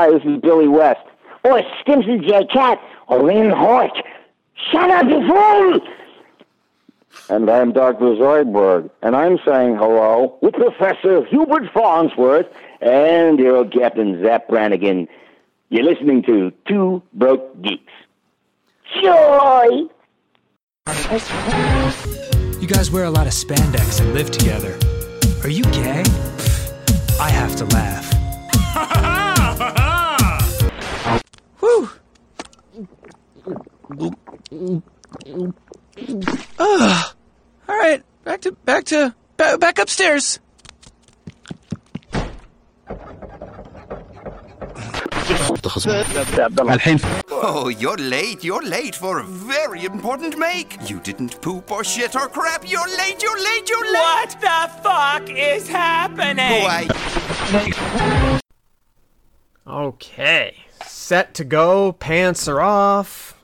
Hi, this is Billy West. Or Stimpson J. Cat. Or Lynn Hort. Shut up, you fool! And I'm Dr. Zoidberg, and I'm saying hello with Professor Hubert Farnsworth and your old Captain Zapp Brannigan. You're listening to Two Broke Geeks. Joy! You guys wear a lot of spandex and live together. Are you gay? I have to laugh. Ugh. All right, back to back to back, back upstairs. Oh, you're late. You're late for a very important make. You didn't poop or shit or crap. You're late. You're late. You're late. What the fuck is happening? Why? Okay. Set to go. Pants are off.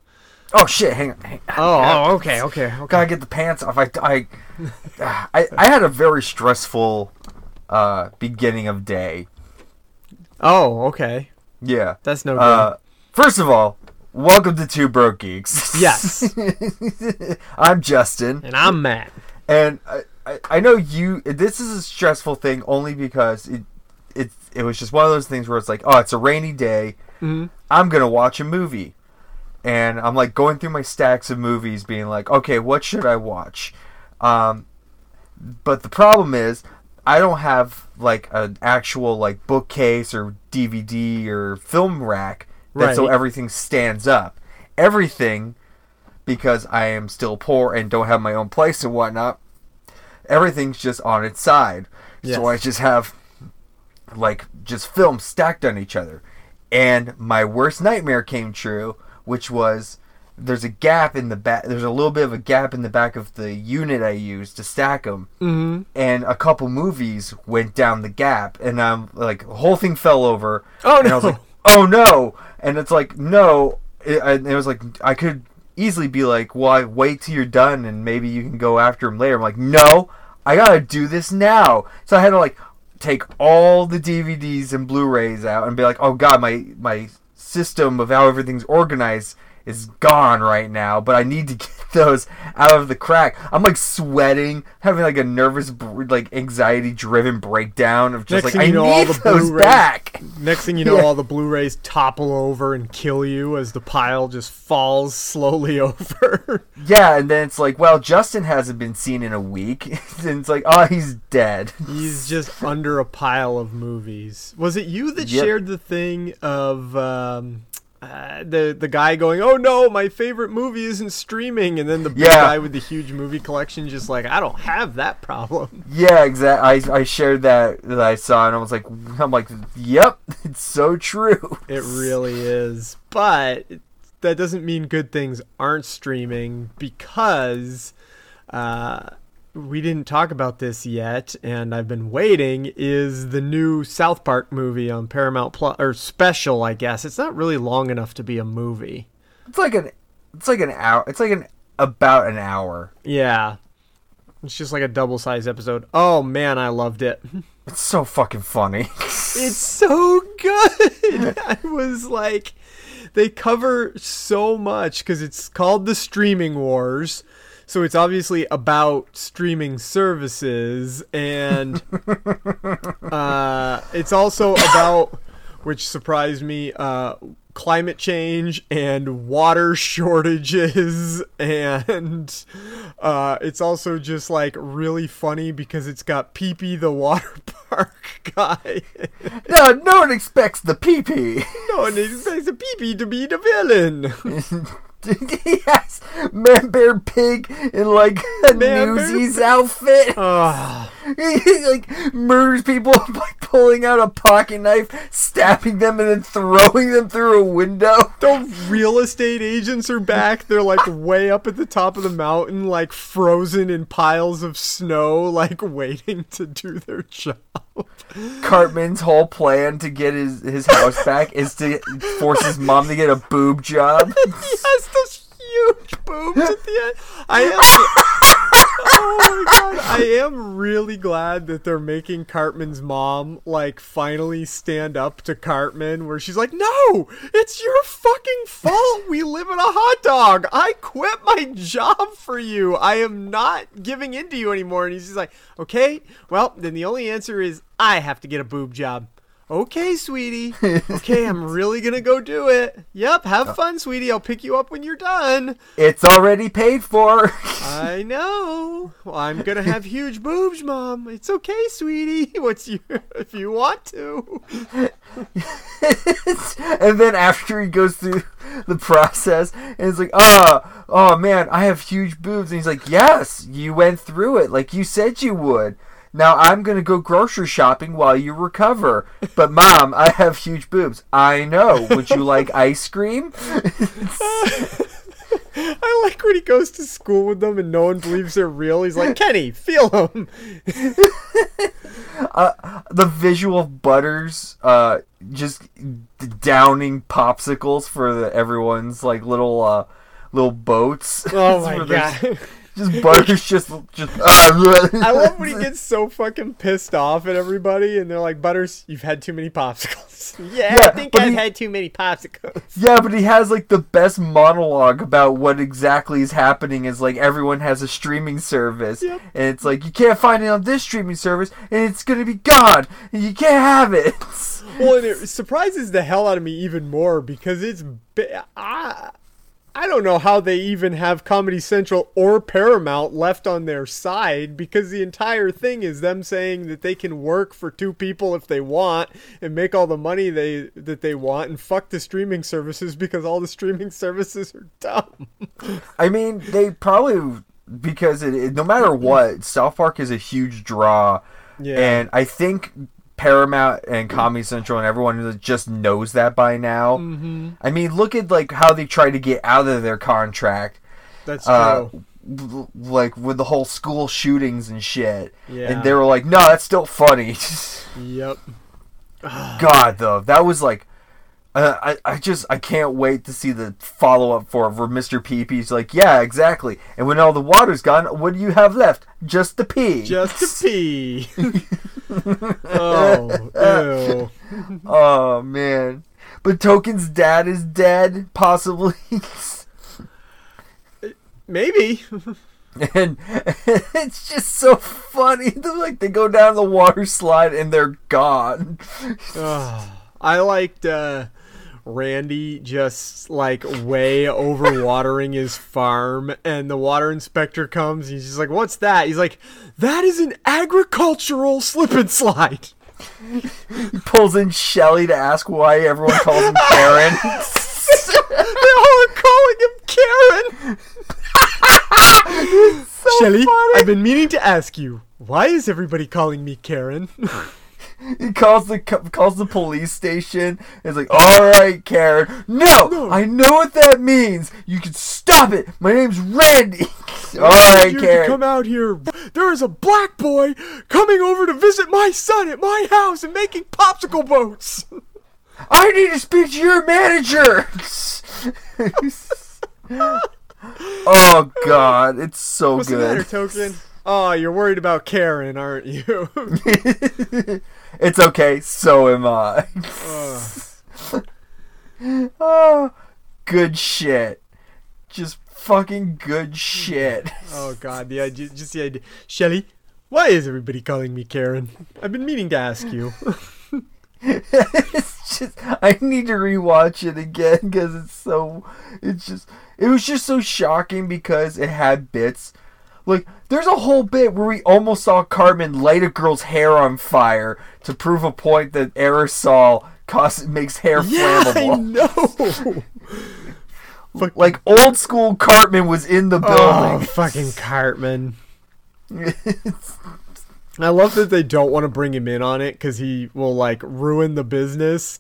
Oh shit! Hang on. Hang Oh, oh, okay, okay, okay. Gotta get the pants off. I, I, I, I had a very stressful uh, beginning of day. Oh, okay. Yeah. That's no good. Uh, first of all, welcome to Two Broke Geeks. yes. I'm Justin, and I'm Matt. and I, I, I know you. This is a stressful thing only because it, it, it was just one of those things where it's like, oh, it's a rainy day. Mhm. I'm gonna watch a movie, and I'm like going through my stacks of movies, being like, okay, what should I watch? Um, but the problem is, I don't have like an actual like bookcase or DVD or film rack that so everything stands up. Everything, because I am still poor and don't have my own place and whatnot. Everything's just on its side, Yes. so I just have like just films stacked on each other. And my worst nightmare came true, which was there's a gap in the back. There's a little bit of a gap in the back of the unit I used to stack them, Mm-hmm. and a couple movies went down the gap, and I'm like, the whole thing fell over. Oh, And I was no. like, oh no! And it's like, no. It, and it was like, I could easily be like, well, I wait till you're done, and maybe you can go after him later. I'm like, no, I gotta do this now. So I had to like take all the DVDs and Blu-rays out and be like, oh god, my my system of how everything's organized is gone right now, but I need to get those out of the crack. I'm like sweating, having like a nervous, like anxiety-driven breakdown of just Next like I you know, need all the those Blu-rays- back. Next thing you know, Yeah. all the Blu-rays topple over and kill you as the pile just falls slowly over. Yeah, and then it's like, well, Justin hasn't been seen in a week, and it's like, oh, he's dead. He's just under a pile of movies. Was it you that Yep. shared the thing of um, uh, the the guy going, "Oh no, my favorite movie isn't streaming," and then the big Yeah. guy with the huge movie collection just like, "I don't have that problem." Yeah, exactly. I, I shared that that I saw, and I was like, I'm like, yep, it's so true. It really is. But that doesn't mean good things aren't streaming because uh, we didn't talk about this yet, and I've been waiting. Is the new South Park movie on Paramount Plus or special? I guess it's not really long enough to be a movie. It's like an, it's like an hour. It's like an about an hour. Yeah, it's just like a double-sized episode. Oh man, I loved it. It's so fucking funny. It's so good. I was like, they cover so much because it's called the Streaming Wars. So it's obviously about streaming services, and uh, it's also about, which surprised me, uh, climate change and water shortages, and uh, it's also just like really funny because it's got Pee the water park guy. no, no one expects the pee pee. No one expects a pee to be the villain. yes, man, bear pig in like a Man Newsies outfit. He like murders people by pulling out a pocket knife, stabbing them, and then throwing them through a window. the real estate agents are back. They're like way up at the top of the mountain, like frozen in piles of snow, like waiting to do their job. Cartman's whole plan to get his, his house back is to force his mom to get a boob job. he has those huge boobs at the end. I have. oh my god! I am really glad that they're making Cartman's mom like finally stand up to Cartman, where she's like, "No, it's your fucking fault. We live in a hot dog. I quit my job for you. I am not giving in to you anymore." And he's just like, "Okay, well, then the only answer is I have to get a boob job." Okay, sweetie. Okay, I'm really gonna go do it. Yep, have oh. fun, sweetie. I'll pick you up when you're done. It's already paid for. I know. Well, I'm gonna have huge boobs, mom. It's okay, sweetie. What's you if you want to? and then after he goes through the process and it's like oh oh man i have huge boobs and he's like yes you went through it like you said you would now i'm gonna go grocery shopping while you recover but mom i have huge boobs i know would you like ice cream I like when he goes to school with them and no one believes they're real. He's like, Kenny, feel them. the visual of butters uh just downing popsicles for the, everyone's like little uh little boats Oh my god. Just butters just just ah, I love when he gets so fucking pissed off at everybody and they're like, Butters, you've had too many popsicles. yeah, Yeah, I think I've he- had too many popsicles. Yeah, but he has like the best monologue about what exactly is happening is like everyone has a streaming service Yep. and it's like you can't find it on this streaming service and it's gonna be gone and you can't have it. Well, and it surprises the hell out of me even more because it's. Ba- I, I don't know how they even have Comedy Central or Paramount left on their side because the entire thing is them saying that they can work for two people if they want and make all the money they that they want and fuck the streaming services because all the streaming services are dumb. I mean, they probably because it, it- no matter what, South Park is a huge draw, Yeah. and I think Paramount and Comedy Central and everyone just knows that by now. Mm-hmm. I mean, look at like how they try to get out of their contract. That's uh, true. like with the whole school shootings and shit. Yeah. And they were like, "No, that's still funny." Yep. God, though, that was like, uh, I I just I can't wait to see the follow up for where Mr. Peepee's like, "Yeah, exactly." And when all the water's gone, what do you have left? Just the pee. Just the pee. oh, ew. oh man. But Token's dad is dead, possibly. Maybe. and it's just so funny. They're like they go down the water slide and they're gone. Ugh. I liked uh, Randy just like way over watering his farm, and the water inspector comes. He's just like, "What's that?" He's like, "That is an agricultural slip and slide." He pulls in Shelly to ask why everyone calls him Karen. they all are calling him Karen. Shelly, I've been meaning to ask you, why is everybody calling me Karen? he calls the calls the police station. It's like, all right, Karen. No, I know what that means. You can stop it. My name's Randy. all right, you Karen. come out here. There is a black boy coming over to visit my son at my house and making popsicle boats. I need to speak to your manager. oh God, it's so What's the good. matter, Token? Oh, you're worried about Karen, aren't you? it's okay. So am I. oh, good shit. Just fucking good shit. oh God, the idea, just the idea. Shelly, why is everybody calling me Karen? I've been meaning to ask you. it's just I need to rewatch it again because it's so it's just it was just so shocking because it had bits like there's a whole bit where we almost saw Cartman light a girl's hair on fire to prove a point that aerosol causes makes hair yeah, I flammable. know. Like old school Cartman was in the building. Oh, building. fucking Cartman. I love that they don't want to bring him in on it because he will like ruin the business.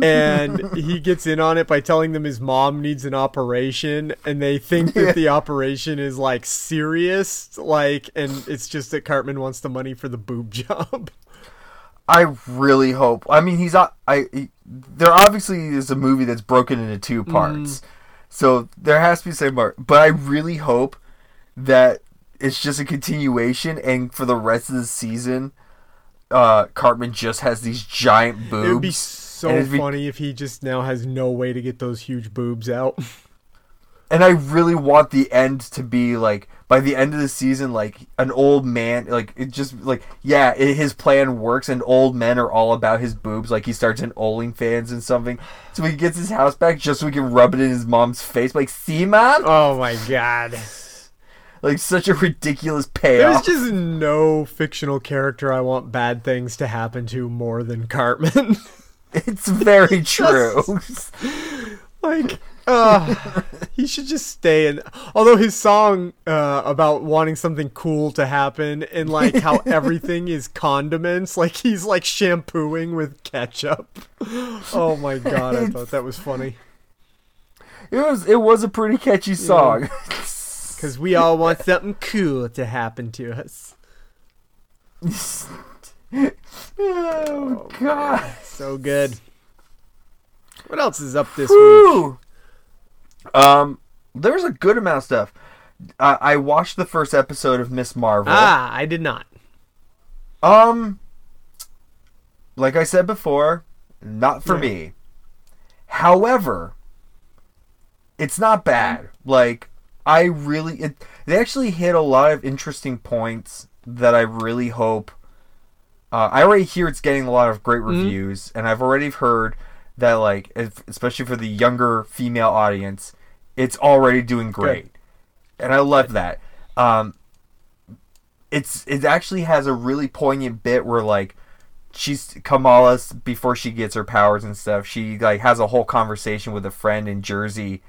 And he gets in on it by telling them his mom needs an operation and they think that the operation is like serious like and it's just that Cartman wants the money for the boob job. I really hope. I mean, he's not. I he, there obviously is a movie that's broken into two Mm-hmm. parts, so there has to be some part. But I really hope that it's just a continuation, and for the rest of the season, uh, Cartman just has these giant boobs. It would be so funny if he just now has no way to get those huge boobs out. and I really want the end to be like by the end of the season, like an old man, like it just like yeah, it, his plan works, and old men are all about his boobs. Like he starts an OnlyFans and something, so he gets his house back just so he can rub it in his mom's face. Like, see, mom, oh my god. like such a ridiculous payoff. There's just no fictional character I want bad things to happen to more than Cartman. It's very true. like uh, he should just stay in although his song uh, about wanting something cool to happen and like how everything is condiments like he's like shampooing with ketchup oh my god i thought that was funny it was it was a pretty catchy song. because we all want something cool to happen to us oh god. so good what else is up this week Whew. Um, there's a good amount of stuff. Uh, I watched the first episode of Ms. Marvel. ah i did not Um, like I said before, not for Yeah. me. However, it's not bad. Like I really, it, they actually hit a lot of interesting points that I really hope. Uh, I already hear it's getting a lot of great reviews, and I've already heard that, like, if, especially for the younger female audience, it's already doing great, and I love that. Um, it's it actually has a really poignant bit where like she's Kamala before she gets her powers and stuff. She like has a whole conversation with a friend in Jersey,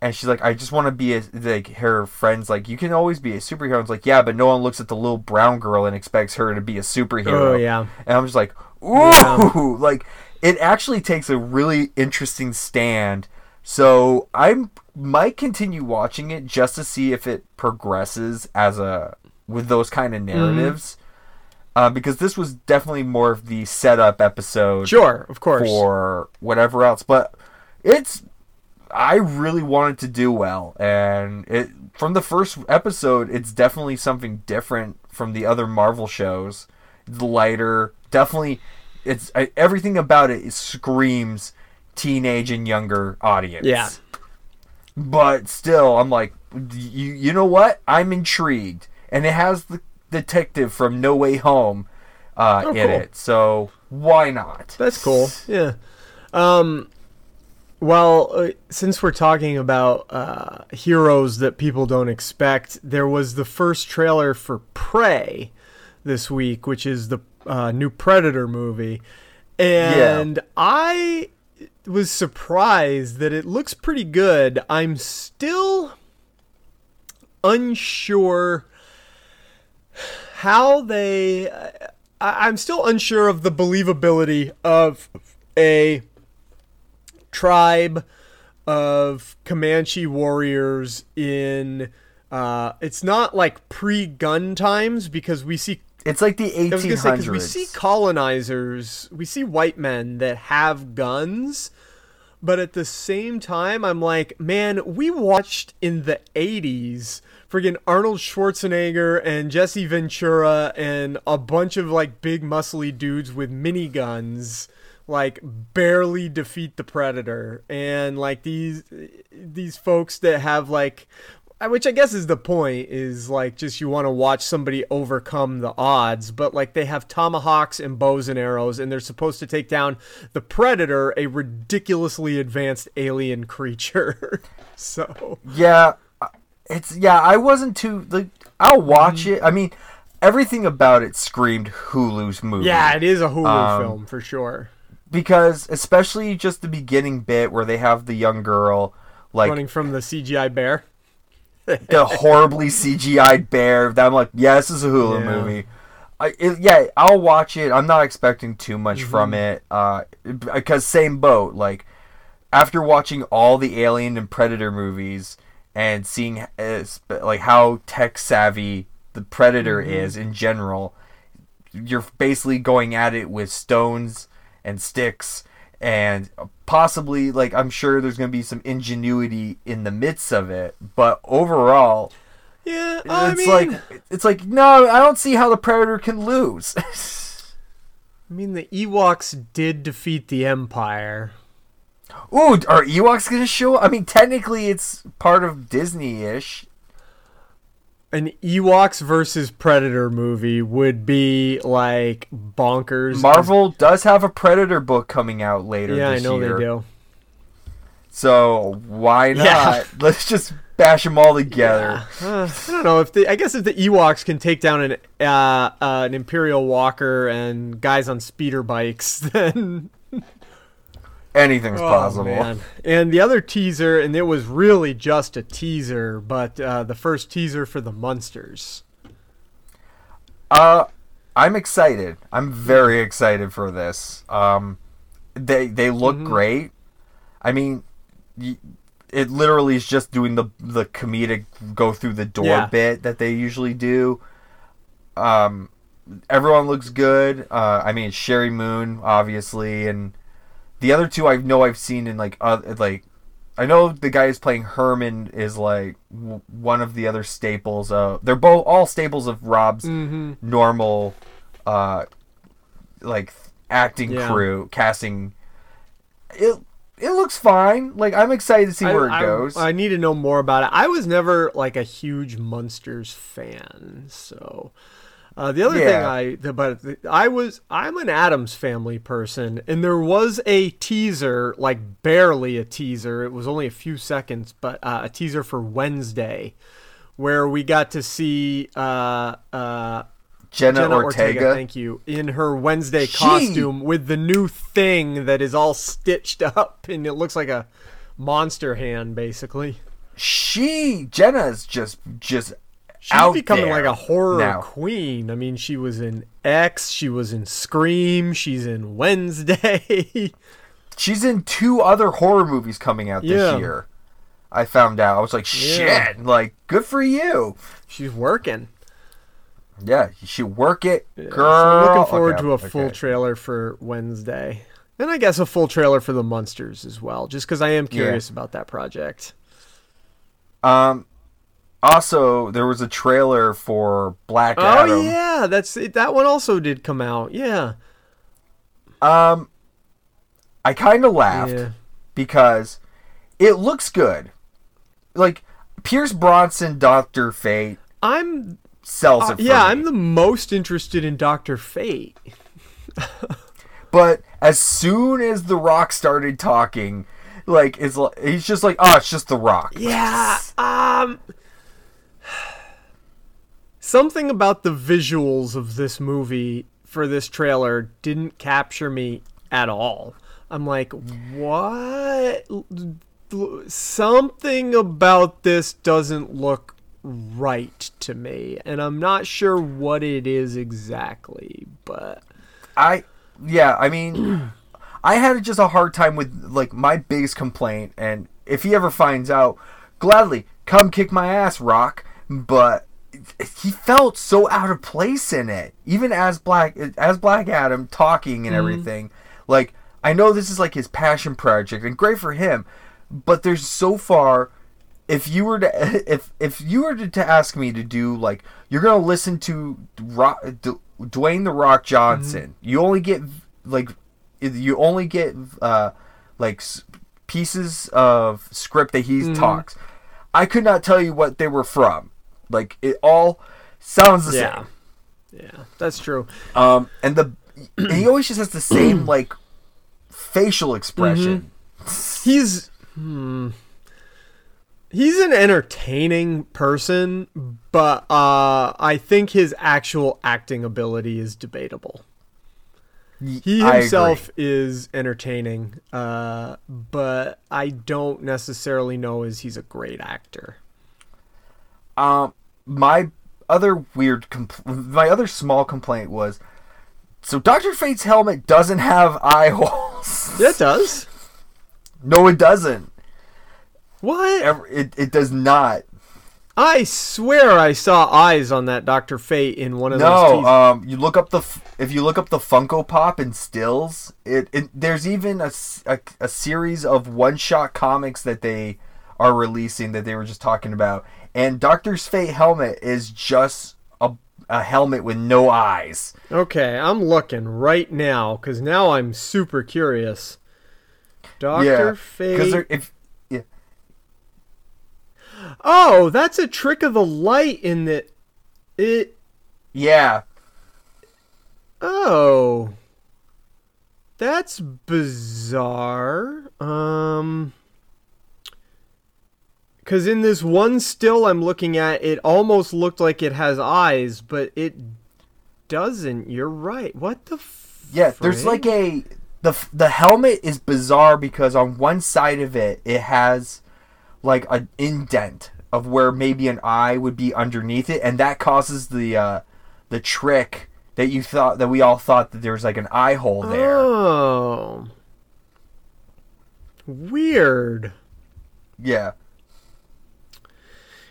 and she's like, "I just want to be a like." Her friends like, "You can always be a superhero." And it's like, "Yeah, but no one looks at the little brown girl and expects her to be a superhero." Oh, yeah. and I'm just like, "Ooh!" Like it actually takes a really interesting stand. So I might continue watching it just to see if it progresses as a with those kind of narratives. Uh, because this was definitely more of the setup episode sure of course for whatever else. But it's I really wanted to do well, and it from the first episode, it's definitely something different from the other Marvel shows. It's lighter, definitely. It's I, everything about it screams teenage and younger audience. Yeah. But still, I'm like, you you know what? I'm intrigued, and it has the detective from No Way Home uh, Oh, in cool. it, so why not? That's cool. Yeah. Um, well, uh, since we're talking about uh, heroes that people don't expect, there was the first trailer for Prey this week, which is the uh, new Predator movie. And I was surprised that it looks pretty good. I'm still unsure how they. I, I'm still unsure of the believability of a tribe of Comanche warriors in. Uh, it's not like pre-gun times because we see It's like the I was gonna say 1800s. because we see colonizers, we see white men that have guns, but at the same time, I'm like, man, we watched in the '80s, friggin' Arnold Schwarzenegger and Jesse Ventura and a bunch of like big muscly dudes with miniguns, like barely defeat the predator, and like these these folks that have like which I guess is the point is like just you want to watch somebody overcome the odds, but like they have tomahawks and bows and arrows, and they're supposed to take down the predator, a ridiculously advanced alien creature. so Yeah, uh, it's yeah. I wasn't too like. I'll watch Mm-hmm. it. I mean, everything about it screamed Hulu's movie. yeah, it is a Hulu Um, film for sure. Because especially just the beginning bit where they have the young girl like Running from the CGI bear. the horribly CGI bear. That I'm like, yeah, this is a Hulu Yeah. movie. I, it, yeah, I'll watch it. I'm not expecting too much Mm-hmm. from it. Uh, because same boat. Like after watching all the Alien and Predator movies and seeing uh, like how tech savvy the Predator Mm-hmm. is in general, you're basically going at it with stones and sticks and possibly like I'm sure there's going to be some ingenuity in the midst of it, but overall Yeah, I it's mean, like it's like no, I don't see how the Predator can lose. I mean, the Ewoks did defeat the Empire. Ooh, are Ewoks gonna show? up? I mean, technically, it's part of Disney-ish. An Ewoks versus Predator movie would be like bonkers. Marvel does have a Predator book coming out later. Yeah, I know year. they do. So why not? Yeah. Let's just bash them all together. Uh, I don't know if the. I guess if the Ewoks can take down an uh, uh, an Imperial Walker and guys on speeder bikes, then Anything's possible. Oh, man. And the other teaser, and it was really just a teaser, but uh, the first teaser for the Munsters. Uh, I'm excited. I'm very excited for this. Um, they they look Mm-hmm. great. I mean, it literally is just doing the the comedic go through the door Yeah. bit that they usually do. Um, everyone looks good. Uh, I mean, Sheri Moon obviously, and the other two I know I've seen in like uh, like. I know the guy who's playing Herman is like w- one of the other staples. of they're both all staples of Rob's Mm-hmm. normal, uh, like acting Yeah. crew casting. It it looks fine. Like I'm excited to see where it I, goes. I, I need to know more about it. I was never like a huge Munsters fan, so uh, the other thing I but I was I'm an Addams Family person, and there was a teaser, like barely a teaser. It was only a few seconds, but uh, a teaser for Wednesday, where we got to see uh, uh, Jenna, Jenna Ortega. Ortega, thank you, in her Wednesday She- costume with the new thing that is all stitched up and it looks like a monster hand, basically. She Jenna's just just She's out becoming there like a horror now. queen. I mean, she was in X, she was in Scream, she's in Wednesday. She's in two other horror movies coming out this Yeah. year. I found out. I was like, shit. Yeah. Like, good for you. she's working. Yeah, you should work it, So girl. I'm looking forward Okay, to a full trailer for Wednesday. And I guess a full trailer for the Munsters as well, just because I am curious about that project. Um, also, there was a trailer for Black Oh Adam. yeah, that's it. That one also did come out. Yeah. Um, I kind of laughed Yeah. because it looks good. Like Pierce Bronson, Doctor Fate I'm sells uh, it. For yeah, me. I'm the most interested in Doctor Fate. But as soon as The Rock started talking, like it's he's just like, oh, it's just The Rock. Yeah. Um. Something about the visuals of this movie for this trailer didn't capture me at all. I'm like, what? Something about this doesn't look right to me, and I'm not sure what it is exactly, but I yeah, I mean, I had just a hard time with like my biggest complaint, and if he ever finds out, gladly come kick my ass, Rock. But he felt so out of place in it, even as Black as Black Adam talking and mm-hmm. everything. Like I know this is like his passion project, and great for him. But there's so far. If you were to if if you were to, to ask me to do like you're gonna listen to Rock, D- Dwayne the Rock Johnson, mm-hmm. you only get like you only get uh like s- pieces of script that he mm-hmm. talks. I could not tell you what they were from. Like it all sounds the yeah, same. yeah, that's true. Um, and the and he always just has the same like facial expression. he's hmm, he's an entertaining person, but uh, I think his actual acting ability is debatable. He himself is entertaining, uh, but I don't necessarily know as he's a great actor. Um, my other weird, compl- my other small complaint was, so Doctor Fate's helmet doesn't have eye holes. It does. No, it doesn't. What? It it does not. I swear I saw eyes on that Doctor Fate in one of those No, um, you look up the f- if you look up the Funko Pop and stills, it, it there's even a a series of one shot comics that they are releasing that they were just talking about, and Doctor's Fate helmet is just a, a helmet with no eyes. Okay, I'm looking right now because now I'm super curious. Doctor Fate. because if yeah, Oh, that's a trick of the light in that it. yeah, Oh, that's bizarre. Um, because in this one still I'm looking at, it almost looked like it has eyes, but it doesn't. You're right. What the? yeah. There's like a the the helmet is bizarre because on one side of it it has like an indent of where maybe an eye would be underneath it, and that causes the uh, the trick that you thought that we all thought that there was like an eye hole there. Oh. Weird. Yeah.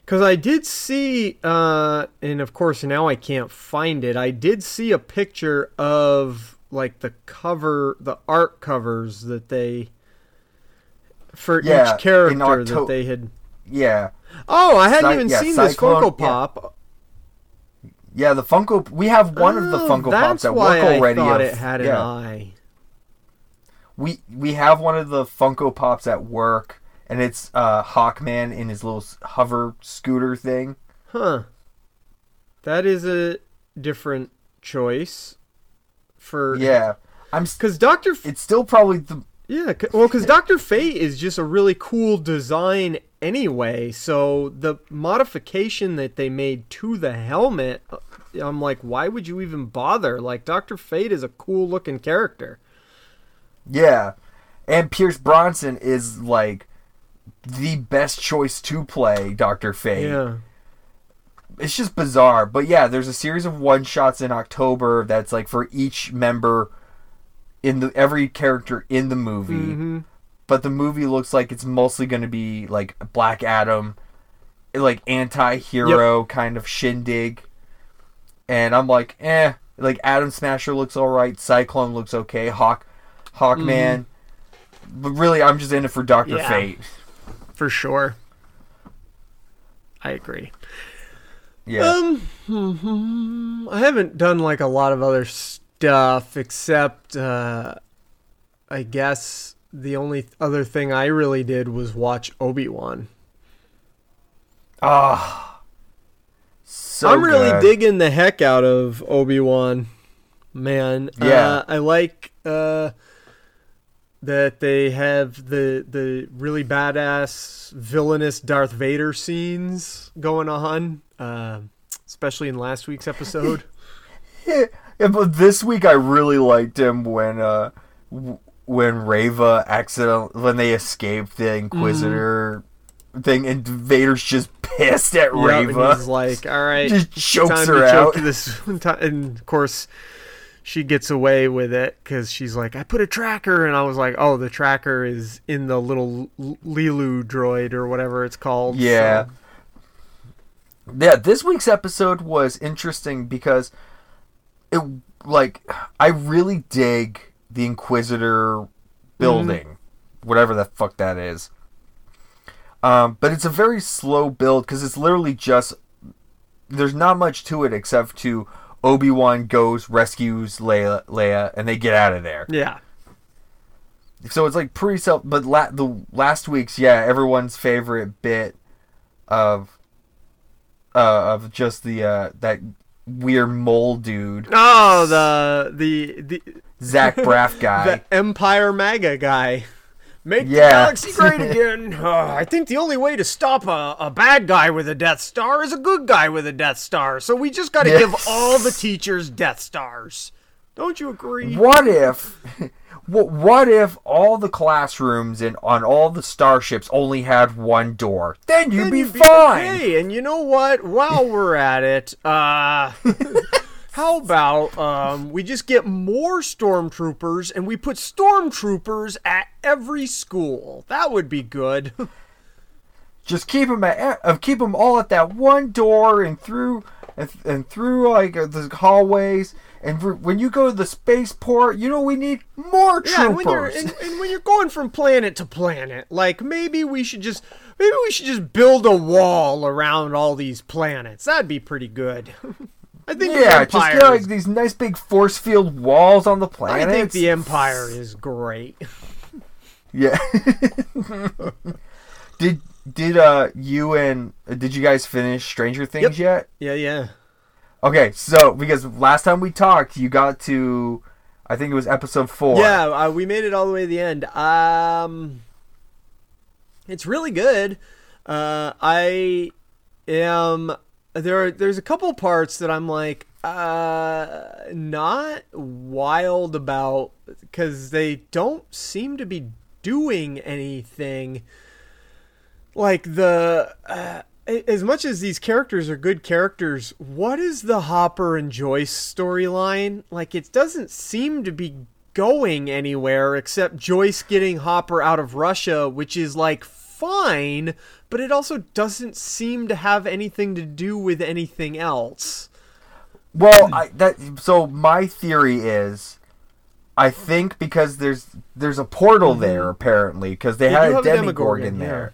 Because I did see, uh, and of course now I can't find it. I did see a picture of like the cover, the art covers that they for Yeah, each character Octo- that they had. Yeah. Oh, I hadn't Cy- even yeah, seen this Funko yeah. Pop. Yeah, the Funko. We have one of the Oh, Funko Pops at work already. I thought of- it had an yeah, eye. we we have one of the Funko Pops at work, and it's uh, Hawkman in his little hover scooter thing. Huh. That is a different choice for Yeah, I'm. Because Doctor It's still probably the Yeah, well, because Doctor Fate is just a really cool design anyway. So the modification that they made to the helmet, uh, I'm like, why would you even bother? Like Doctor Fate is a cool looking character. yeah, and Pierce Bronson is like the best choice to play Doctor Fate. Yeah. it's just bizarre. But yeah, there's a series of one shots in October that's like for each member in the every character in the movie. Mm-hmm. But the movie looks like it's mostly going to be like Black Adam, like anti-hero kind of shindig. And I'm like, eh, like Atom Smasher looks all right, Cyclone looks okay, Hawk Hawkman. But really, I'm just in it for Doctor. Yeah. Fate. For sure. I agree. Yeah. Um, I haven't done like a lot of other stuff except, uh, I guess the only other thing I really did was watch Obi Wan. Ah. so I'm really good. digging the heck out of Obi Wan, man. Yeah. uh, I like uh, that they have the the really badass villainous Darth Vader scenes going on, uh, especially in last week's episode. Yeah, but this week I really liked him when uh when Reva accident when they escaped the Inquisitor thing and Vader's just pissed at Yep, Reva. he's like, "All right, Just chokes her out." this." time. And of course, she gets away with it because she's like, "I put a tracker," and I was like, "Oh, the tracker is in the little Lilu droid or whatever it's called." Yeah. so- Yeah, this week's episode was interesting because it like I really dig the Inquisitor building, whatever the fuck that is. Um, but it's a very slow build because it's literally just there's not much to it except to Obi Wan goes rescues Leia, Leia, and they get out of there. yeah, So it's like pretty self. But la- the last week's yeah, everyone's favorite bit of uh, of just the uh, that weird mole dude, Oh, the the the Zach Braff guy. the Empire MAGA guy. Make the galaxy great again. Uh, I think the only way to stop a, a bad guy with a Death Star is a good guy with a Death Star. So we just got to Yeah. give all the teachers Death Stars. Don't you agree? What if? What, if all the classrooms and on all the starships only had one door? Then you'd Then be you'd fine. okay. And you know what? While we're at it, uh, how about um, we just get more stormtroopers and we put stormtroopers at every school? That would be good. Just keep them at uh, keep them all at that one door and through and, and through like uh, the hallways And for, when you go to the spaceport, you know we need more troopers. Yeah, when you're and, and when you're going from planet to planet, like maybe we should just maybe we should just build a wall around all these planets. That'd be pretty good. I think the yeah, just Empire get like is- these nice big force field walls on the planet. I think the Empire is great. Yeah. did did uh you and uh, did you guys finish Stranger Things yet? Yeah, yeah. Okay, so because last time we talked, you got to I think it was episode 4. Yeah, uh, we made it all the way to the end. Um, it's really good. Uh, I am there. Are, there's a couple parts that I'm like uh, not wild about because they don't seem to be doing anything. Like the. Uh, as much as these characters are good characters, what is the Hopper and Joyce storyline? Like, it doesn't seem to be going anywhere except Joyce getting Hopper out of Russia, which is like fine, but it also doesn't seem to have anything to do with anything else. Well, I that so my theory is I think because there's there's a portal mm-hmm. there apparently because they They had a Demogorgon there.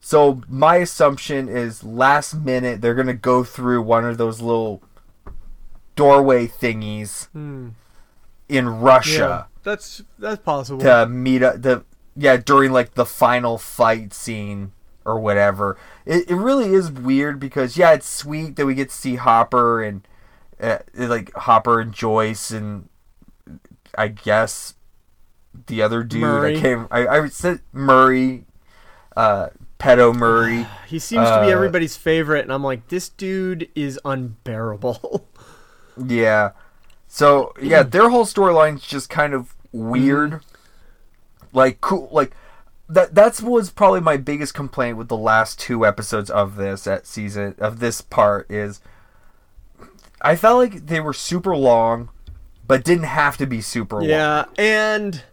So my assumption is last minute they're gonna go through one of those little doorway thingies hmm. in Russia that's that's possible. to meet up the yeah during like the final fight scene or whatever. It, it really is weird because yeah, it's sweet that we get to see Hopper and uh, like Hopper and Joyce and I guess the other dude Murray. I came I, I said Murray uh pedo Murray He seems to be uh, everybody's favorite, and I'm like, this dude is unbearable. Yeah. So yeah, their whole storyline's just kind of weird. Like cool like that that's was probably my biggest complaint with the last two episodes of this at season of this part is I felt like they were super long but didn't have to be super long. Yeah, and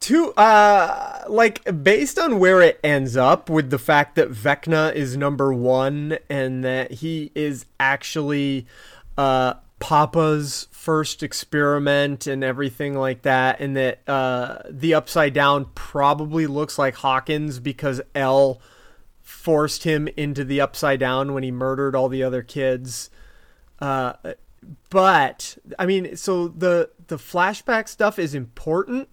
to uh like based on where it ends up with the fact that Vecna is number 1 and that he is actually uh Papa's first experiment and everything like that and that uh the upside down probably looks like Hawkins because El forced him into the upside down when he murdered all the other kids uh, but I mean, so the the flashback stuff is important,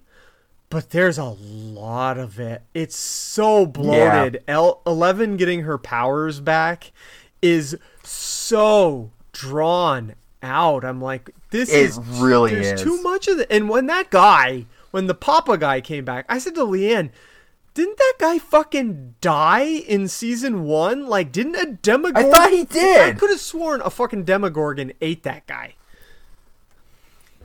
but there's a lot of it. It's so bloated. El Eleven getting her powers back is so drawn out. I'm like, this It is really there's is. too much of it. And when that guy, when the Papa guy came back, I said to Leanne. Didn't that guy fucking die in season one? Like, didn't a Demogorgon? I thought he did. I could have sworn a fucking Demogorgon ate that guy.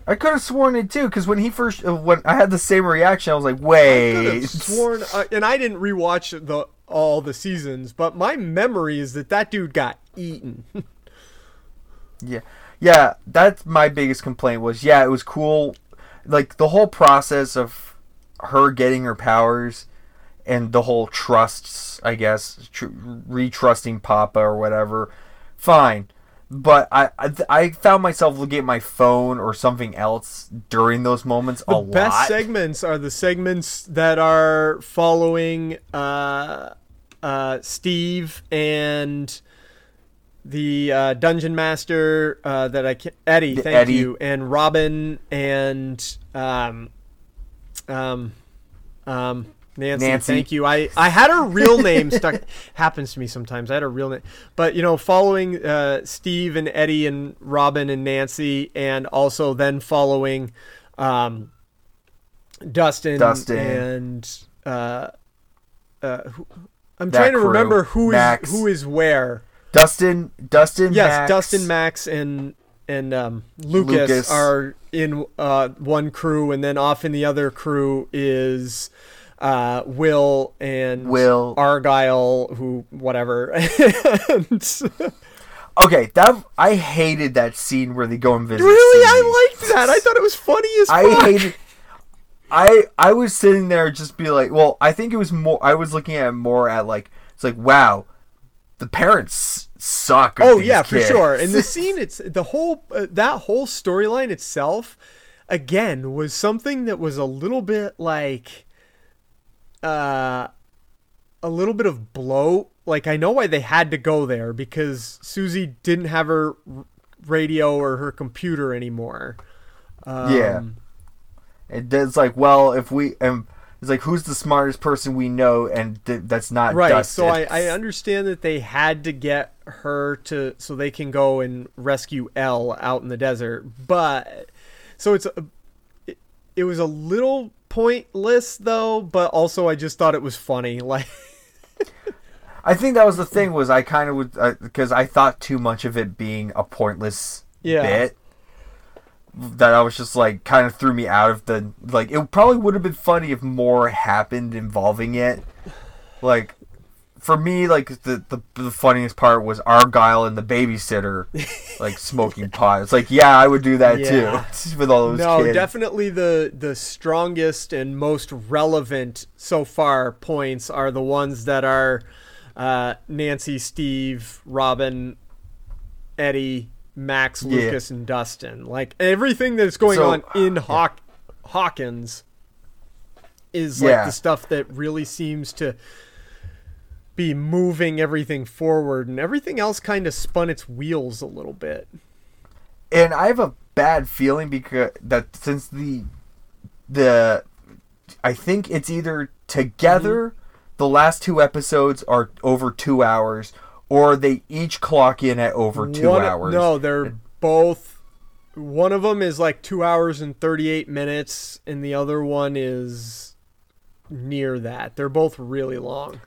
I could have sworn it too cuz when he first uh, when I had the same reaction I was like, I could "Wait." have sworn, uh, and I didn't rewatch the all the seasons, but my memory is that that dude got eaten. Yeah. Yeah, that's my biggest complaint was yeah, it was cool like the whole process of her getting her powers and the whole trusts, I guess, tr- retrusting Papa or whatever. Fine. But I, I I found myself looking at my phone or something else during those moments a lot. the best lot. segments are the segments that are following uh, uh, Steve and the uh, dungeon master uh, that I can Eddie, thank Eddie. you, and Robin and um, um, um, Nancy, Nancy. thank you. I, I had her real name stuck. Happens to me sometimes. I had a real name, but you know, following uh, Steve and Eddie and Robin and Nancy, and also then following um, Dustin, Dustin. and uh, uh, who, I'm That trying to crew. remember who is who is where. Dustin Dustin Yes, Max, Dustin, Max, and and um, Lucas, Lucas. are in uh, one crew, and then off in the other crew is uh, Will and Will. Argyle, who whatever. and, Okay, that I hated that scene where they go and visit. really, Steve. I liked that. I thought it was funny as fuck. I hated. I I was sitting there just be like, well, I think it was more. I was looking at it more at like it's like, wow, the parents suck. Oh yeah, for sure. And the scene, it's the whole uh, that whole storyline itself, again, was something that was a little bit like, uh, a little bit of bloat. Like I know why they had to go there because Suzie didn't have her radio or her computer anymore. Um, Yeah. It's like, well, if we um, it's like, who's the smartest person we know, and th- that's not Right. So I, I understand that they had to get her to so they can go and rescue El out in the desert. But so it's a, it, it was a little pointless though, but also I just thought it was funny. Like I think that was the thing was I kind of would uh, because I thought too much of it being a pointless Yeah. bit that I was just like kind of threw me out of the like it probably would have been funny if more happened involving it. Like for me like the the, the funniest part was Argyle and the babysitter like smoking pot. It's like yeah I would do that Yeah. too with all those no, kids. definitely the the strongest and most relevant so far points are the ones that are uh, Nancy, Steve, Robin, Eddie, Max, Yeah. Lucas, and Dustin. Like everything that's going So, on in Hawk Hawkins is like Yeah. the stuff that really seems to be moving everything forward, and everything else kind of spun its wheels a little bit. and I have a bad feeling because that since the the I think it's either together Mm-hmm. the last two episodes are over two hours or they each clock in at over two One- hours. No, they're both. One of them is like two hours and thirty-eight minutes, and the other one is near that. They're both really long.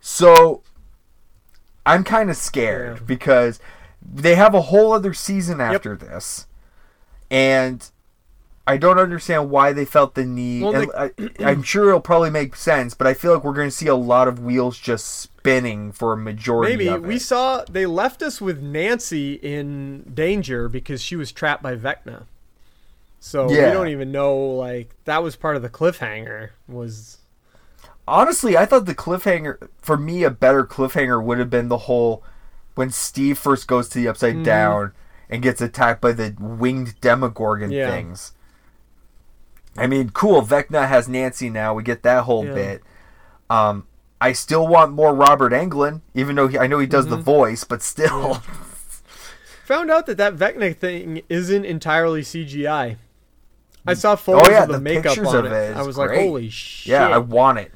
So I'm kind of scared Yeah. because they have a whole other season after this, and I don't understand why they felt the need. Well, and I, I'm sure it'll probably make sense, but I feel like we're going to see a lot of wheels just spinning for a majority Maybe we saw they left us with Nancy in danger because she was trapped by Vecna. So we don't even know. Like that was part of the cliffhanger. Was Honestly, I thought the cliffhanger for me a better cliffhanger would have been the whole when Steve first goes to the upside Mm-hmm. down and gets attacked by the winged demogorgon Yeah. things. I mean, cool. Vecna has Nancy now. We get that whole Yeah. bit. Um, I still want more Robert Englund, even though he, I know he does Mm-hmm. the voice, but still. found out that that Vecna thing isn't entirely CGI. I saw photos oh yeah, of the, the, makeup pictures on of it. it. is I was like, holy shit! Yeah, I want it.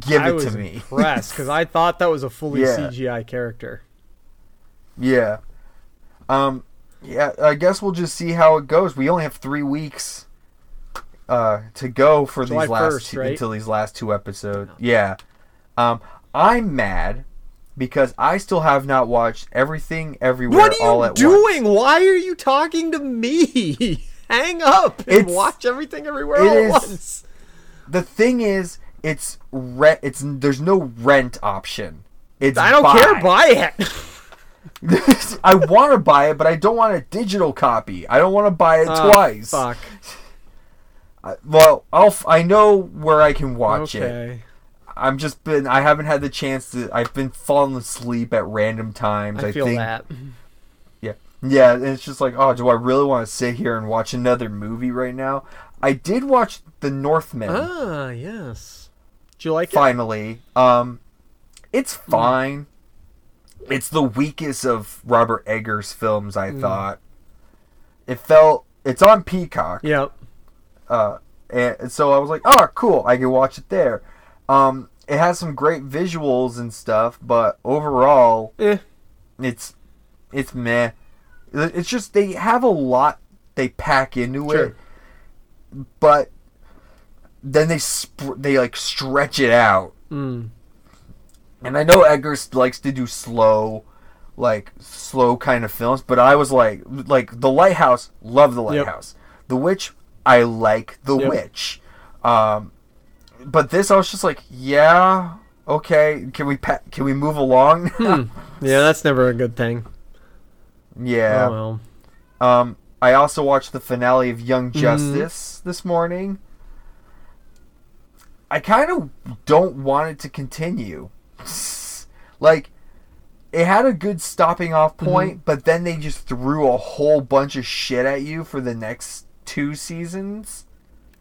Give I it to me. impressed because I thought that was a fully Yeah. CGI character. Yeah. Um yeah, I guess we'll just see how it goes. We only have 3 weeks uh to go for July these last 1st, two, right? until these last two episodes. Yeah. Um I'm mad because I still have not watched everything everywhere all at once. What are all you at doing? once. Why are you talking to me? Hang up and It's- watch everything everywhere all is- at once. The thing is it's rent it's there's no rent option. It's I don't buy. care. Buy it. I want to buy it, but I don't want a digital copy. I don't want to buy it Ah, twice. Fuck. I- Well, I'll f- I know where I can watch it. I'm just been I haven't had the chance to I've been falling asleep at random times. I I, feel think that. yeah. Yeah, and it's just like, oh, do I really want to sit here and watch another movie right now? I did watch The Northman Ah, yes. Do you like it? finally. Um it's fine. It's the weakest of Robert Eggers films, I Hmm. thought. It felt it's on Peacock. Yep. uh, and so I was like, oh, cool, I can watch it there. Um, it has some great visuals and stuff, but overall, Eh. it's it's meh. It's just they have a lot they pack into Sure. it, but then they sp- they like stretch it out. Mm. And I know Edgar likes to do slow, like slow kind of films, but I was like, like The Lighthouse, love The Yep. Lighthouse. The Witch, I like The Yep. Witch. Um, but this, I was just like, yeah, okay, can we pa- can we move along? Yeah, that's never a good thing. yeah. Oh well. Um, I also watched the finale of Young Mm-hmm. Justice this morning. I kind of don't want it to continue. like, it had a good stopping off Mm-hmm. point, but then they just threw a whole bunch of shit at you for the next two seasons,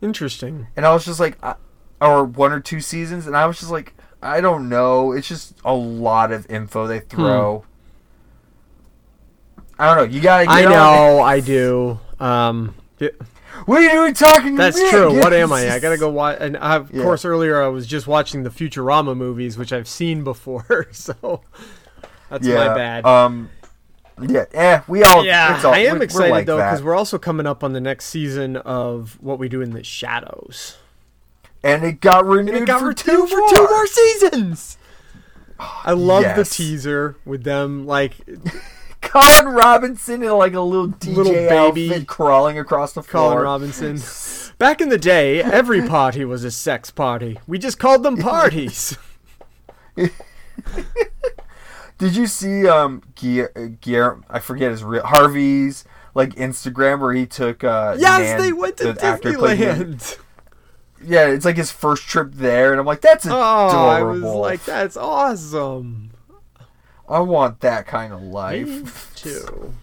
Interesting. and I was just like, I, or one or two seasons, and I was just like, I don't know. It's just a lot of info they throw. I don't know. You gotta. Get Hmm. I on know, I do. Um, y- What are you doing talking to that's me? true. What am I? I gotta go watch. And I, of Yeah. course, earlier I was just watching the Futurama movies, which I've seen before. So that's Yeah. my bad. Um. Yeah. Eh. We all. yeah, it's all, I am we're- we're excited like though because we're also coming up on the next season of What We Do in the Shadows. And it got renewed And it got for renewed two for two more seasons. I love the teaser with them like Colin Robinson in like a little DJ Little baby. outfit crawling across the floor. Colin Robinson. Back in the day, every party was a sex party. We just called them parties. Did you see um Guillermo, Guillermo I forget his real Harvey's like Instagram where he took uh yes, Nan- they went to the actor who played Nan- Disneyland. Yeah, it's like his first trip there and I'm like that's adorable. Oh. I was like, that's awesome. I want that kind of Me life. too.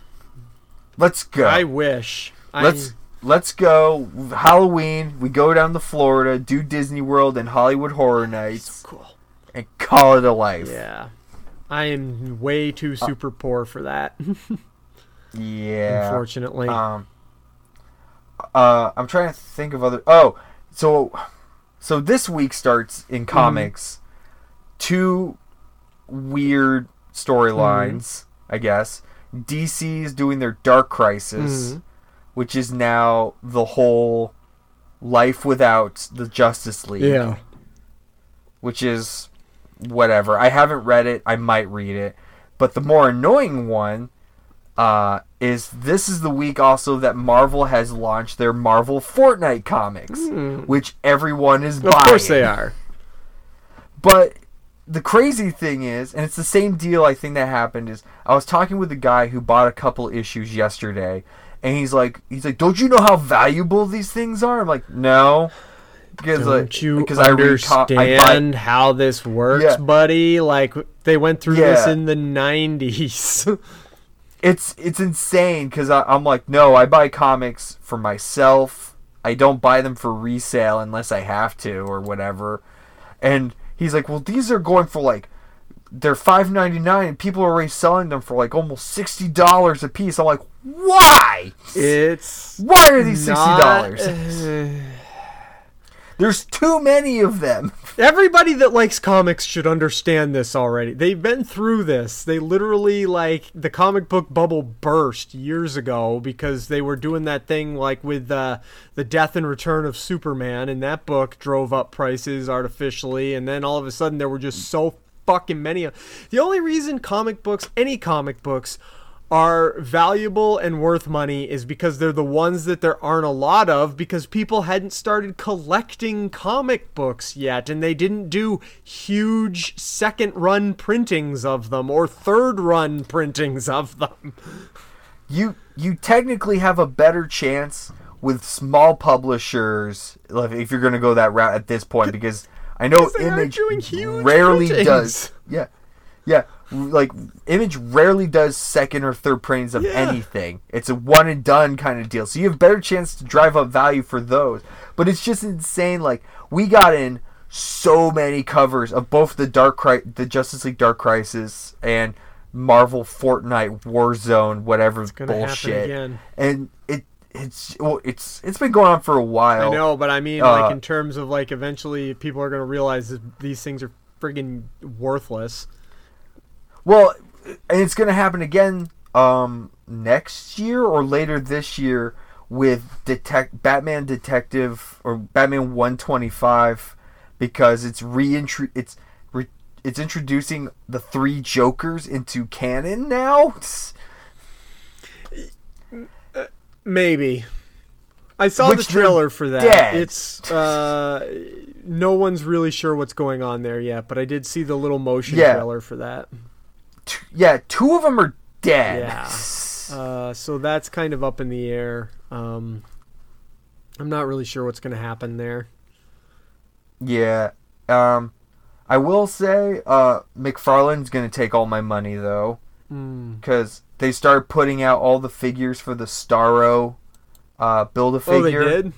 Let's go. I wish. let's I, let's go Halloween. We go down to Florida, do Disney World and Hollywood Horror Nights cool. and call it a life. Yeah. I am way too super poor for that, Yeah. unfortunately. Um, uh, I'm trying to think of other. Oh, so so this week starts in comics. Two weird storylines, I guess. DC is doing their Dark Crisis, Mhm. which is now the whole life without the Justice League. yeah. which is whatever. I haven't read it. I might read it. But the more annoying one uh, is this is the week also that Marvel has launched their Marvel Fortnite comics, which everyone is Hmm. Of buying. course they are. But the crazy thing is, and it's the same deal I think that happened is I was talking with a guy who bought a couple issues yesterday, and he's like, he's like, don't you know how valuable these things are? I'm like, no. Because Don't like, you because I read co- understand how this works, Yeah. buddy? Like they went through this in the '90s. it's it's insane because I'm like, no, I buy comics for myself. I don't buy them for resale unless I have to or whatever. And he's like, well, these are going for like they're five ninety nine, and people are already selling them for like almost sixty dollars a piece. I'm like, why? it's Why are these sixty dollars? Uh, There's too many of them. Everybody that likes comics should understand this already. They've been through this. They literally like the comic book bubble burst years ago because they were doing that thing like with uh, the death and return of Superman, and that book drove up prices artificially, and then all of a sudden there were just so fucking many. of The only reason comic books, any comic books, are valuable and worth money is because they're the ones that there aren't a lot of because people hadn't started collecting comic books yet and they didn't do huge second run printings of them or third run printings of them. you you technically have a better chance with small publishers if you're going to go that route at this point because I know Image rarely printings. does. Yeah, yeah. Like Image rarely does second or third printings of Yeah. anything. It's a one and done kind of deal. So you have better chance to drive up value for those. But it's just insane. Like we got in so many covers of both the Dark Cri- the Justice League Dark Crisis and Marvel Fortnite Warzone, whatever bullshit. And it it's well, it's it's been going on for a while. I know, but I mean, Uh, like in terms of like eventually people are going to realize that these things are friggin' worthless. Well, and it's going to happen again um, next year or later this year with detect Batman Detective or Batman 125 because it's reintro it's re- it's introducing the three Jokers into canon now. Maybe. I saw Which the trailer for that. dead. It's uh no one's really sure what's going on there yet, but I did see the little motion Yeah. trailer for that. T- yeah, two of them are dead. Yeah. Uh so that's kind of up in the air. Um I'm not really sure what's going to happen there. Yeah. Um I will say, uh, McFarlane's gonna take all my money though, Hmm. because they started putting out all the figures for the Starro uh, build a Figure. Oh, they did.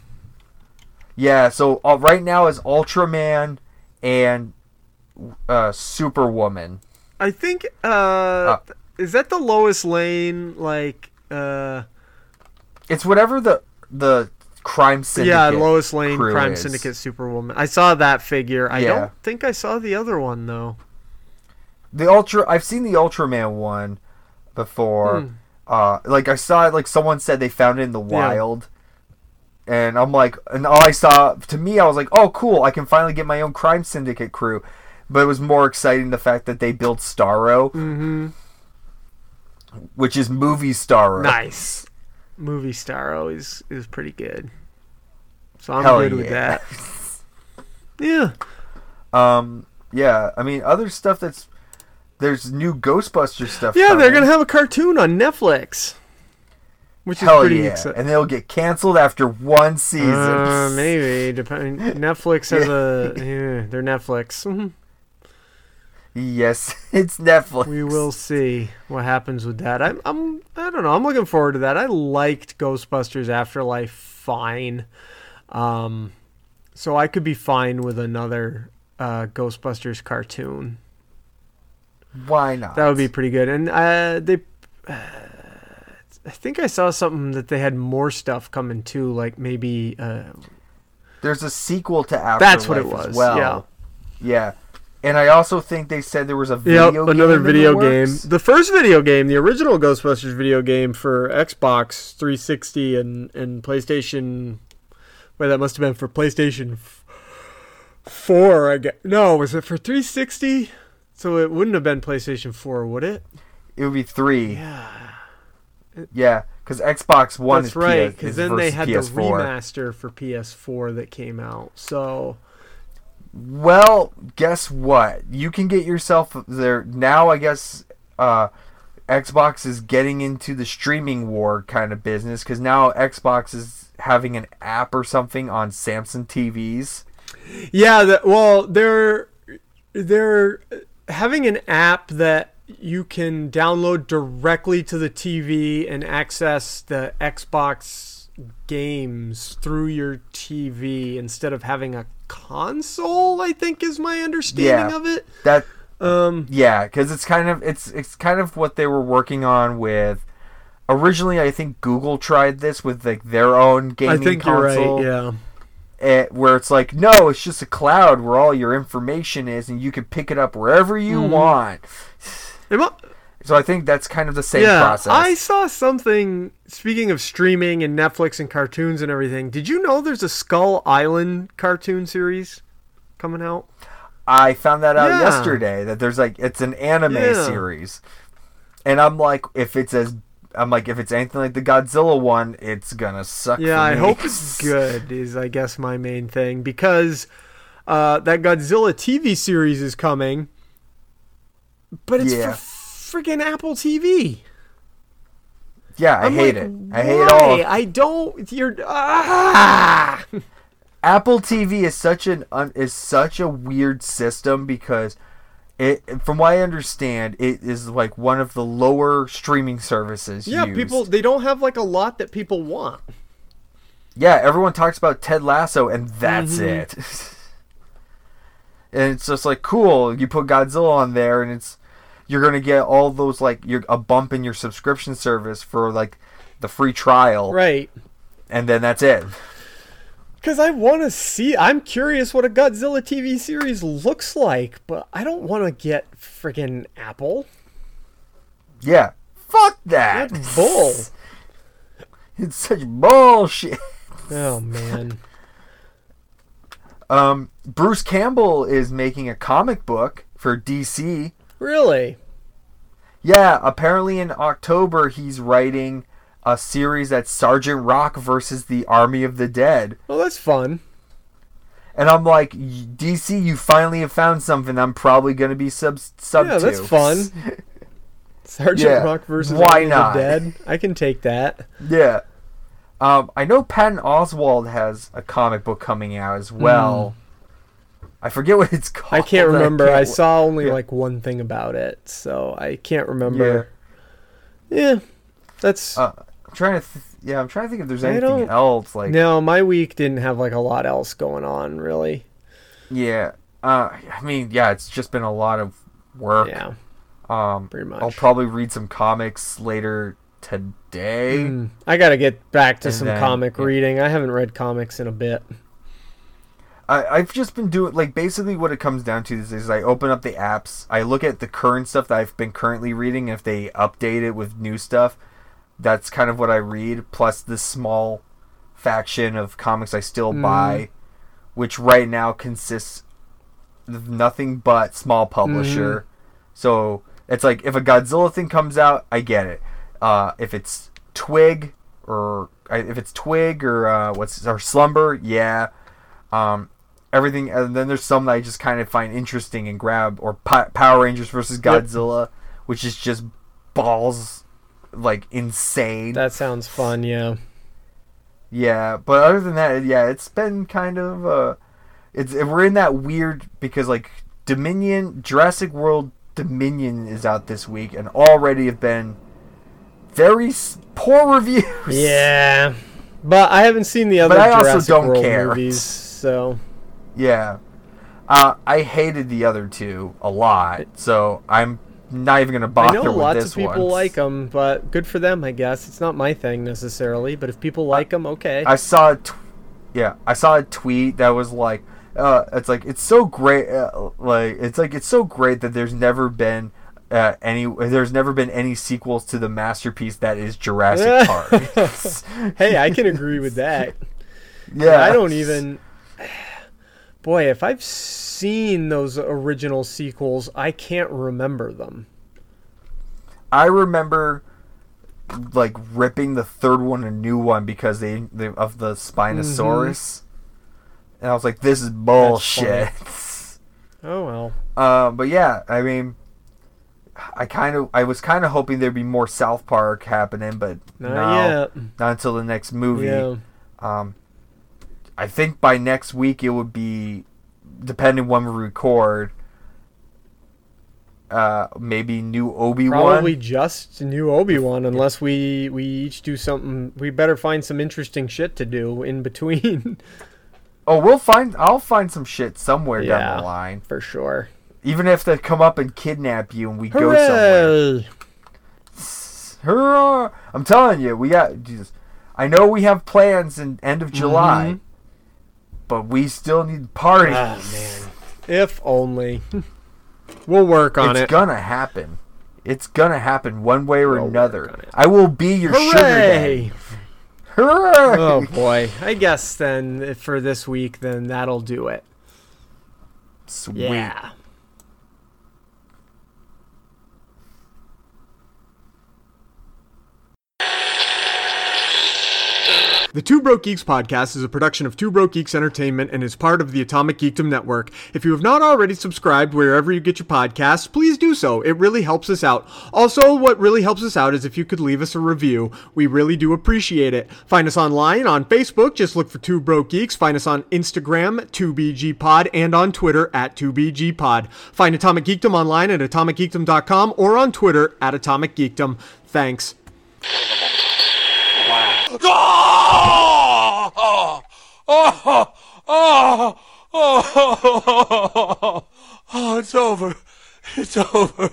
Yeah, so uh, right now is Ultraman and uh, Superwoman. I think. Uh, is that the Lois Lane like? Uh, It's whatever the the crime syndicate. yeah, Lois Lane Crime is. Syndicate Superwoman. I saw that figure. I Yeah. don't think I saw the other one though. The Ultra. I've seen the Ultraman one before. Hmm. Uh, like I saw it. Like someone said they found it in the Yeah. wild. And I'm like, and all I saw to me, I was like, oh, cool! I can finally get my own crime syndicate crew. But it was more exciting the fact that they built Starro, Mm-hmm. which is movie Starro. Nice. Movie Starro is is pretty good. So I'm Hell good with that. Yeah. Um, yeah, I mean, other stuff that's there's new Ghostbuster stuff. Yeah, they're gonna have a cartoon on Netflix, which is pretty yeah, exciting. and they'll get canceled after one season. Uh, maybe. Depend- Netflix has a. Yeah, they're Netflix. Yes, it's Netflix. We will see what happens with that. I'm, I'm. I don't know. I'm looking forward to that. I liked Ghostbusters Afterlife fine, um, so I could be fine with another uh, Ghostbusters cartoon. Why not? That would be pretty good. And uh, they, uh, I think I saw something that they had more stuff coming too, like maybe. Uh, There's a sequel to Afterlife. That's what it as was, well. yeah. Yeah. And I also think they said there was a Yep, video game. another the video game. works. The first video game, the original Ghostbusters video game for Xbox 360 and, and PlayStation. Wait, that must have been for PlayStation 4, I guess. No, was it for 360? So it wouldn't have been PlayStation 4, would it? It would be three. Yeah. Yeah, because Xbox One That's is right, because then they had the PS4. remaster for PS4 that came out. So, Well, guess what? You can get yourself there now. I guess uh, Xbox is getting into the streaming war kind of business because now Xbox is having an app or something on Samsung TVs. Yeah, the, well, they're they're having an app that you can download directly to the TV and access the Xbox games through your TV instead of having a console. I think is my understanding Yeah. of it. That Um, yeah, because it's kind of it's it's kind of what they were working on with. Originally, I think Google tried this with like their own I gaming think console. you're right. Yeah. eh, where it's like, no, it's just a cloud where all your information is, and you can pick it up wherever you Mm-hmm. want. I- So I think that's kind of the same yeah, process. I saw something. Speaking of streaming and Netflix and cartoons and everything, did you know there's a Skull Island cartoon series coming out? I found that out Yeah. yesterday that there's like it's an anime Yeah. series, and I'm like, if it's as I'm like, if it's anything like the Godzilla one, it's gonna suck. Yeah, I hope it's good. Is I guess my main thing because uh, that Godzilla TV series is coming, but it's Yeah. for freaking Apple TV. Yeah, I I'm hate like, it. I hate it all. I don't. You're ah. Apple TV is such an un, is such a weird system because it from what I understand it is like one of the lower streaming services Yeah, used. people they don't have like a lot that people want. Yeah, everyone talks about Ted Lasso and that's Mm-hmm. it. and it's just like cool, you put Godzilla on there and it's you're going to get all those like you're a bump in your subscription service for like the free trial Right. and then that's it. Because I want to see. I'm curious what a Godzilla TV series looks like, but I don't want to get friggin' Apple. Yeah. Fuck that. That's bull. It's such bullshit. Oh man. Um, Bruce Campbell is making a comic book for DC. Really? Yeah, apparently in October he's writing a series that's Sergeant Rock versus the Army of the Dead. Well, that's fun. And I'm like, DC, you finally have found something I'm probably going to be sub sub Yeah, to. that's fun. Sergeant Yeah, Rock versus why Army of the Dead. I can take that. Yeah. Um, I know Patton Oswalt has a comic book coming out as well. Hmm. I forget what it's called. I can't remember. I, can't- saw only yeah. like one thing about it, so I can't remember. Yeah, that's Uh, I'm trying to. Th- yeah, I'm trying to think if there's I anything else like. no. My week didn't have like a lot else going on, really. Yeah. Uh, I mean, yeah, it's just been a lot of work. Yeah, Um, pretty much. I'll probably read some comics later today. Mm, I gotta get back to And some then- comic yeah. reading. I haven't read comics in a bit. I, I've just been doing like basically what it comes down to is, is I open up the apps, I look at the current stuff that I've been currently reading, and if they update it with new stuff, that's kind of what I read. Plus the small faction of comics I still Mm. buy, which right now consists of nothing but small publisher. So it's like if a Godzilla thing comes out, I get it. Uh, if it's Twig or if it's Twig or uh, what's or Slumber, yeah. Um, everything, and then there's some that I just kind of find interesting and grab, or Power Rangers versus Godzilla, which is just balls like insane. That sounds fun. Yeah. Yeah, but other than that, yeah, it's been kind of uh, it's we're in that weird because like Dominion, Jurassic World Dominion is out this week, and already have been very s- poor reviews. Yeah, but I haven't seen the other But I also Jurassic don't World care. movies, so Yeah. Uh, I hated the other two a lot, so I'm not even gonna bother. I know lots of people one. like them, but good for them, I guess. It's not my thing necessarily, but if people like them, okay. I saw a yeah, I saw a tweet that was like, uh, it's like it's so great, uh, like it's like it's so great that there's never been uh, any, there's never been any sequels to the masterpiece that is Jurassic Park. hey, I can agree with that. yeah, I don't even. Boy, if I've seen those original sequels, I can't remember them. I remember like ripping the third one a new one because they, they of the Spinosaurus, and I was like, this is bullshit. Oh well. Uh, but yeah, I mean, I kind of, I was kind of hoping there'd be more South Park happening, but Not no, yet. not until the next movie. Yeah. Um, I think by next week it would be, depending when we record. Uh, maybe new Obi Wan. Probably just new Obi Wan, unless we we each do something. We better find some interesting shit to do in between, Oh, we'll find. I'll find some shit somewhere down the line. for sure. Even if they come up and kidnap you and we go somewhere. Hooray! Hurrah! I'm telling you, we got. Jesus. I know we have plans in end of July, Mm-hmm. But we still need parties. Ah, man, if only. we'll work on it's it. It's gonna happen. It's gonna happen one way or We'll another. I will be your sugar daddy. Hooray! Hooray! Oh boy, I guess then for this week, then that'll do it. Sweet. Yeah. The Two Broke Geeks podcast is a production of Two Broke Geeks Entertainment and is part of the Atomic Geekdom Network. If you have not already subscribed wherever you get your podcasts, please do so. It really helps us out. Also, what really helps us out is if you could leave us a review. We really do appreciate it. Find us online on Facebook, just look for Two Broke Geeks. Find us on Instagram, 2BGPod, and on Twitter at 2BGPod. Find Atomic Geekdom online at atomicgeekdom.com or on Twitter at Atomic Geekdom. Thanks. Oh! Oh! Oh! Oh! Oh! Oh! It's over. It's over.